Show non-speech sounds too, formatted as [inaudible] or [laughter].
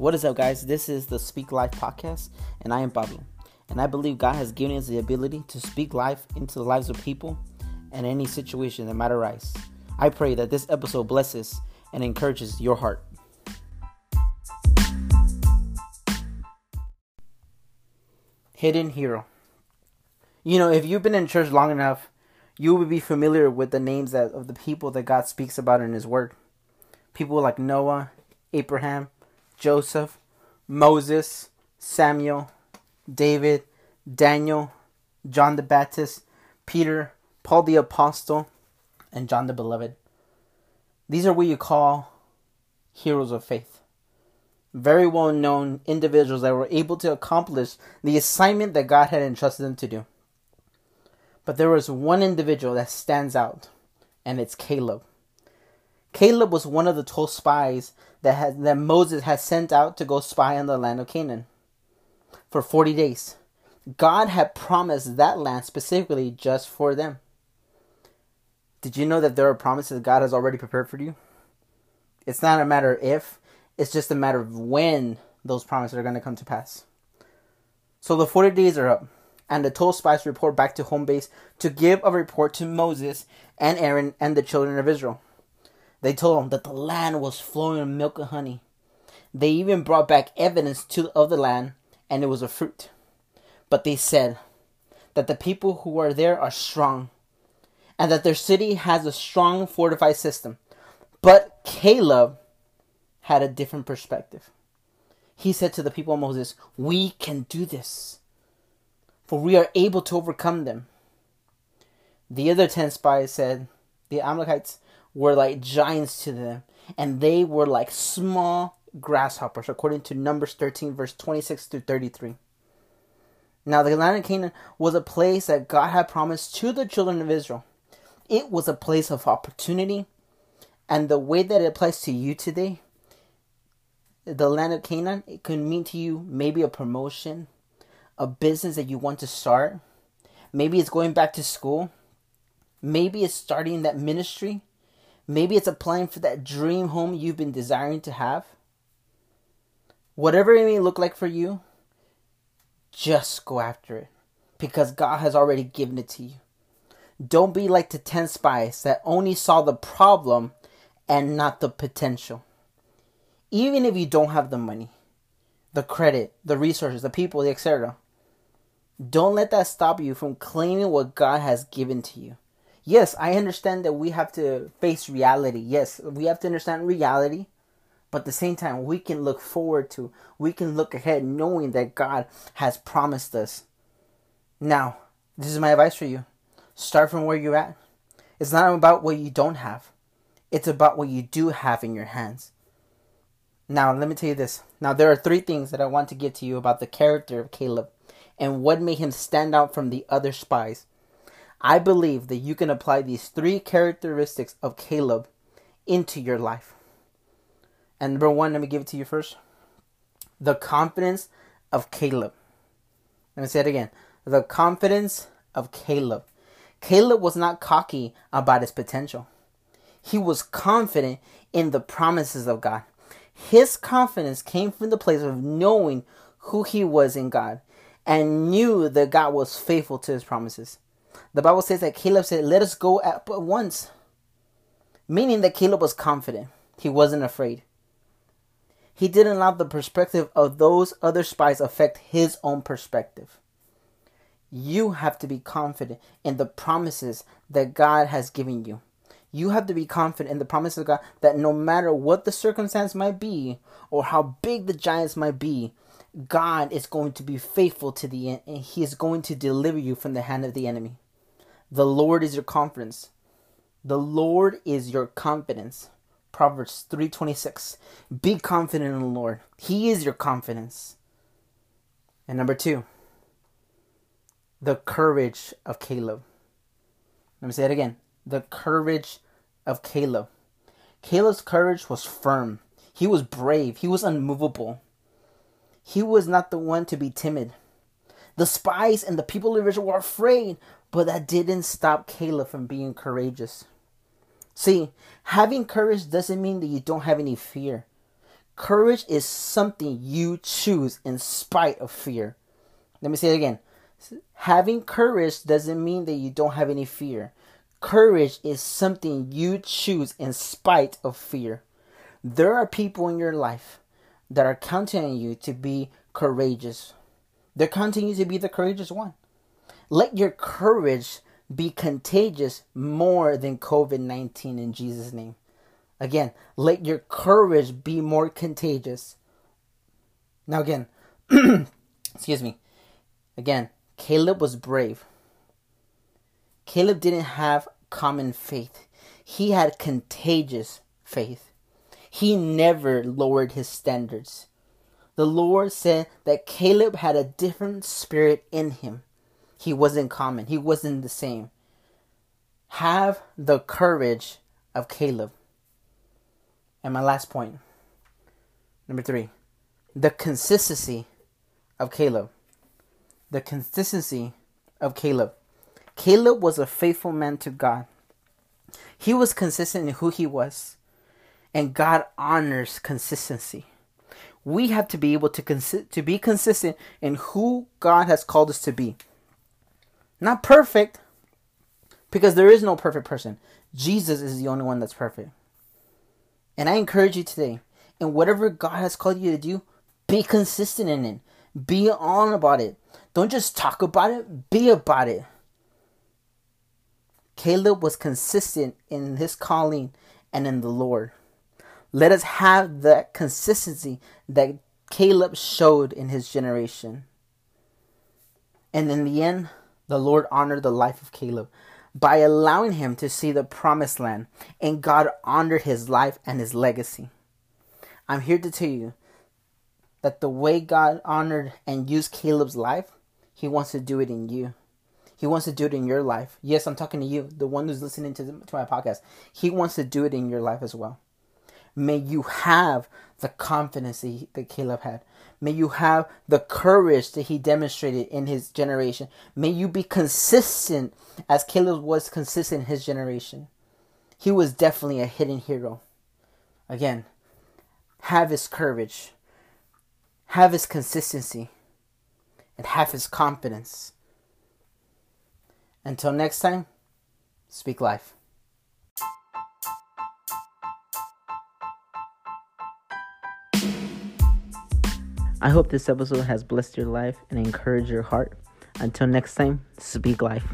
What is up, guys? This is the Speak Life podcast, and I am Pablo. And I believe God has given us the ability to speak life into the lives of people and any situation that might arise. I pray that this episode blesses and encourages your heart. Hidden Hero. You know, if you've been in church long enough, you will be familiar with the names that, of the people that God speaks about in His Word. People like Noah, Abraham, Joseph, Moses, Samuel, David, Daniel, John the Baptist, Peter, Paul the Apostle, and John the Beloved. These are what you call heroes of faith. Very well known individuals that were able to accomplish the assignment that God had entrusted them to do. But there was one individual that stands out, and it's Caleb. Caleb was one of the 12 spies that, had, that Moses had sent out to go spy on the land of Canaan for 40 days. God had promised that land specifically just for them. Did you know that there are promises God has already prepared for you? It's not a matter of if, it's just a matter of when those promises are going to come to pass. So the 40 days are up, and the 12 spies report back to home base to give a report to Moses and Aaron and the children of Israel. They told them that the land was flowing with milk and honey. They even brought back evidence to, of the land, and it was a fruit. But they said that the people who are there are strong, and that their city has a strong fortified system. But Caleb had a different perspective. He said to the people of Moses, We can do this, for we are able to overcome them. The other ten spies said, The Amalekites were like giants to them, and they were like small grasshoppers, according to Numbers 13, verse 26 to 33. Now, the land of Canaan was a place that God had promised to the children of Israel. It was a place of opportunity, and the way that it applies to you today, the land of Canaan, it could mean to you maybe a promotion, a business that you want to start. Maybe it's going back to school. Maybe it's starting that ministry. Maybe it's applying for that dream home you've been desiring to have. Whatever it may look like for you, just go after it because God has already given it to you. Don't be like the 10 spies that only saw the problem and not the potential. Even if you don't have the money, the credit, the resources, the people, the etc. Don't let that stop you from claiming what God has given to you yes, I understand that we have to face reality. Yes, we have to understand reality. But at the same time, we can look forward to, we can look ahead knowing that God has promised us. Now, this is my advice for you. Start from where you're at. It's not about what you don't have, it's about what you do have in your hands. Now, let me tell you this. Now, there are three things that I want to give to you about the character of Caleb and what made him stand out from the other spies. I believe that you can apply these three characteristics of Caleb into your life. And number one, let me give it to you first. The confidence of Caleb. Let me say it again. The confidence of Caleb. Caleb was not cocky about his potential. He was confident in the promises of God. His confidence came from the place of knowing who he was in God and knew that God was faithful to his promises. The Bible says that Caleb said, Let us go at once. Meaning that Caleb was confident. He wasn't afraid. He didn't allow the perspective of those other spies affect his own perspective. You have to be confident in the promises that God has given you. You have to be confident in the promises of God that no matter what the circumstance might be or how big the giants might be, God is going to be faithful to the end and He is going to deliver you from the hand of the enemy. The Lord is your confidence. The Lord is your confidence. Proverbs 3:26. Be confident in the Lord. He is your confidence. And number 2, the courage of Caleb. Let me say it again. The courage of Caleb. Caleb's courage was firm. He was brave. He was unmovable. He was not the one to be timid. The spies and the people of Israel were afraid, but that didn't stop Caleb from being courageous. See, having courage doesn't mean that you don't have any fear. Courage is something you choose in spite of fear. Let me say it again. Having courage doesn't mean that you don't have any fear. Courage is something you choose in spite of fear. There are people in your life that are counting on you to be courageous. They're counting you to be the courageous one. Let your courage be contagious more than COVID 19 in Jesus' name. Again, let your courage be more contagious. Now, again, [clears throat] excuse me. Again, Caleb was brave. Caleb didn't have common faith, he had contagious faith. He never lowered his standards. The Lord said that Caleb had a different spirit in him. He wasn't common, he wasn't the same. Have the courage of Caleb. And my last point, number three, the consistency of Caleb. The consistency of Caleb. Caleb was a faithful man to God. He was consistent in who he was, and God honors consistency. We have to be able to consi- to be consistent in who God has called us to be. Not perfect, because there is no perfect person. Jesus is the only one that's perfect. And I encourage you today, in whatever God has called you to do, be consistent in it. Be on about it. Don't just talk about it, be about it. Caleb was consistent in his calling and in the Lord. Let us have that consistency that Caleb showed in his generation. And in the end, the Lord honored the life of Caleb by allowing him to see the promised land, and God honored his life and his legacy. I'm here to tell you that the way God honored and used Caleb's life, he wants to do it in you. He wants to do it in your life. Yes, I'm talking to you, the one who's listening to, the, to my podcast. He wants to do it in your life as well. May you have the confidence that, Caleb had. May you have the courage that he demonstrated in his generation. May you be consistent as Caleb was consistent in his generation. He was definitely a hidden hero. Again, have his courage, have his consistency, and have his confidence. Until next time, speak life. I hope this episode has blessed your life and encouraged your heart. Until next time, speak life.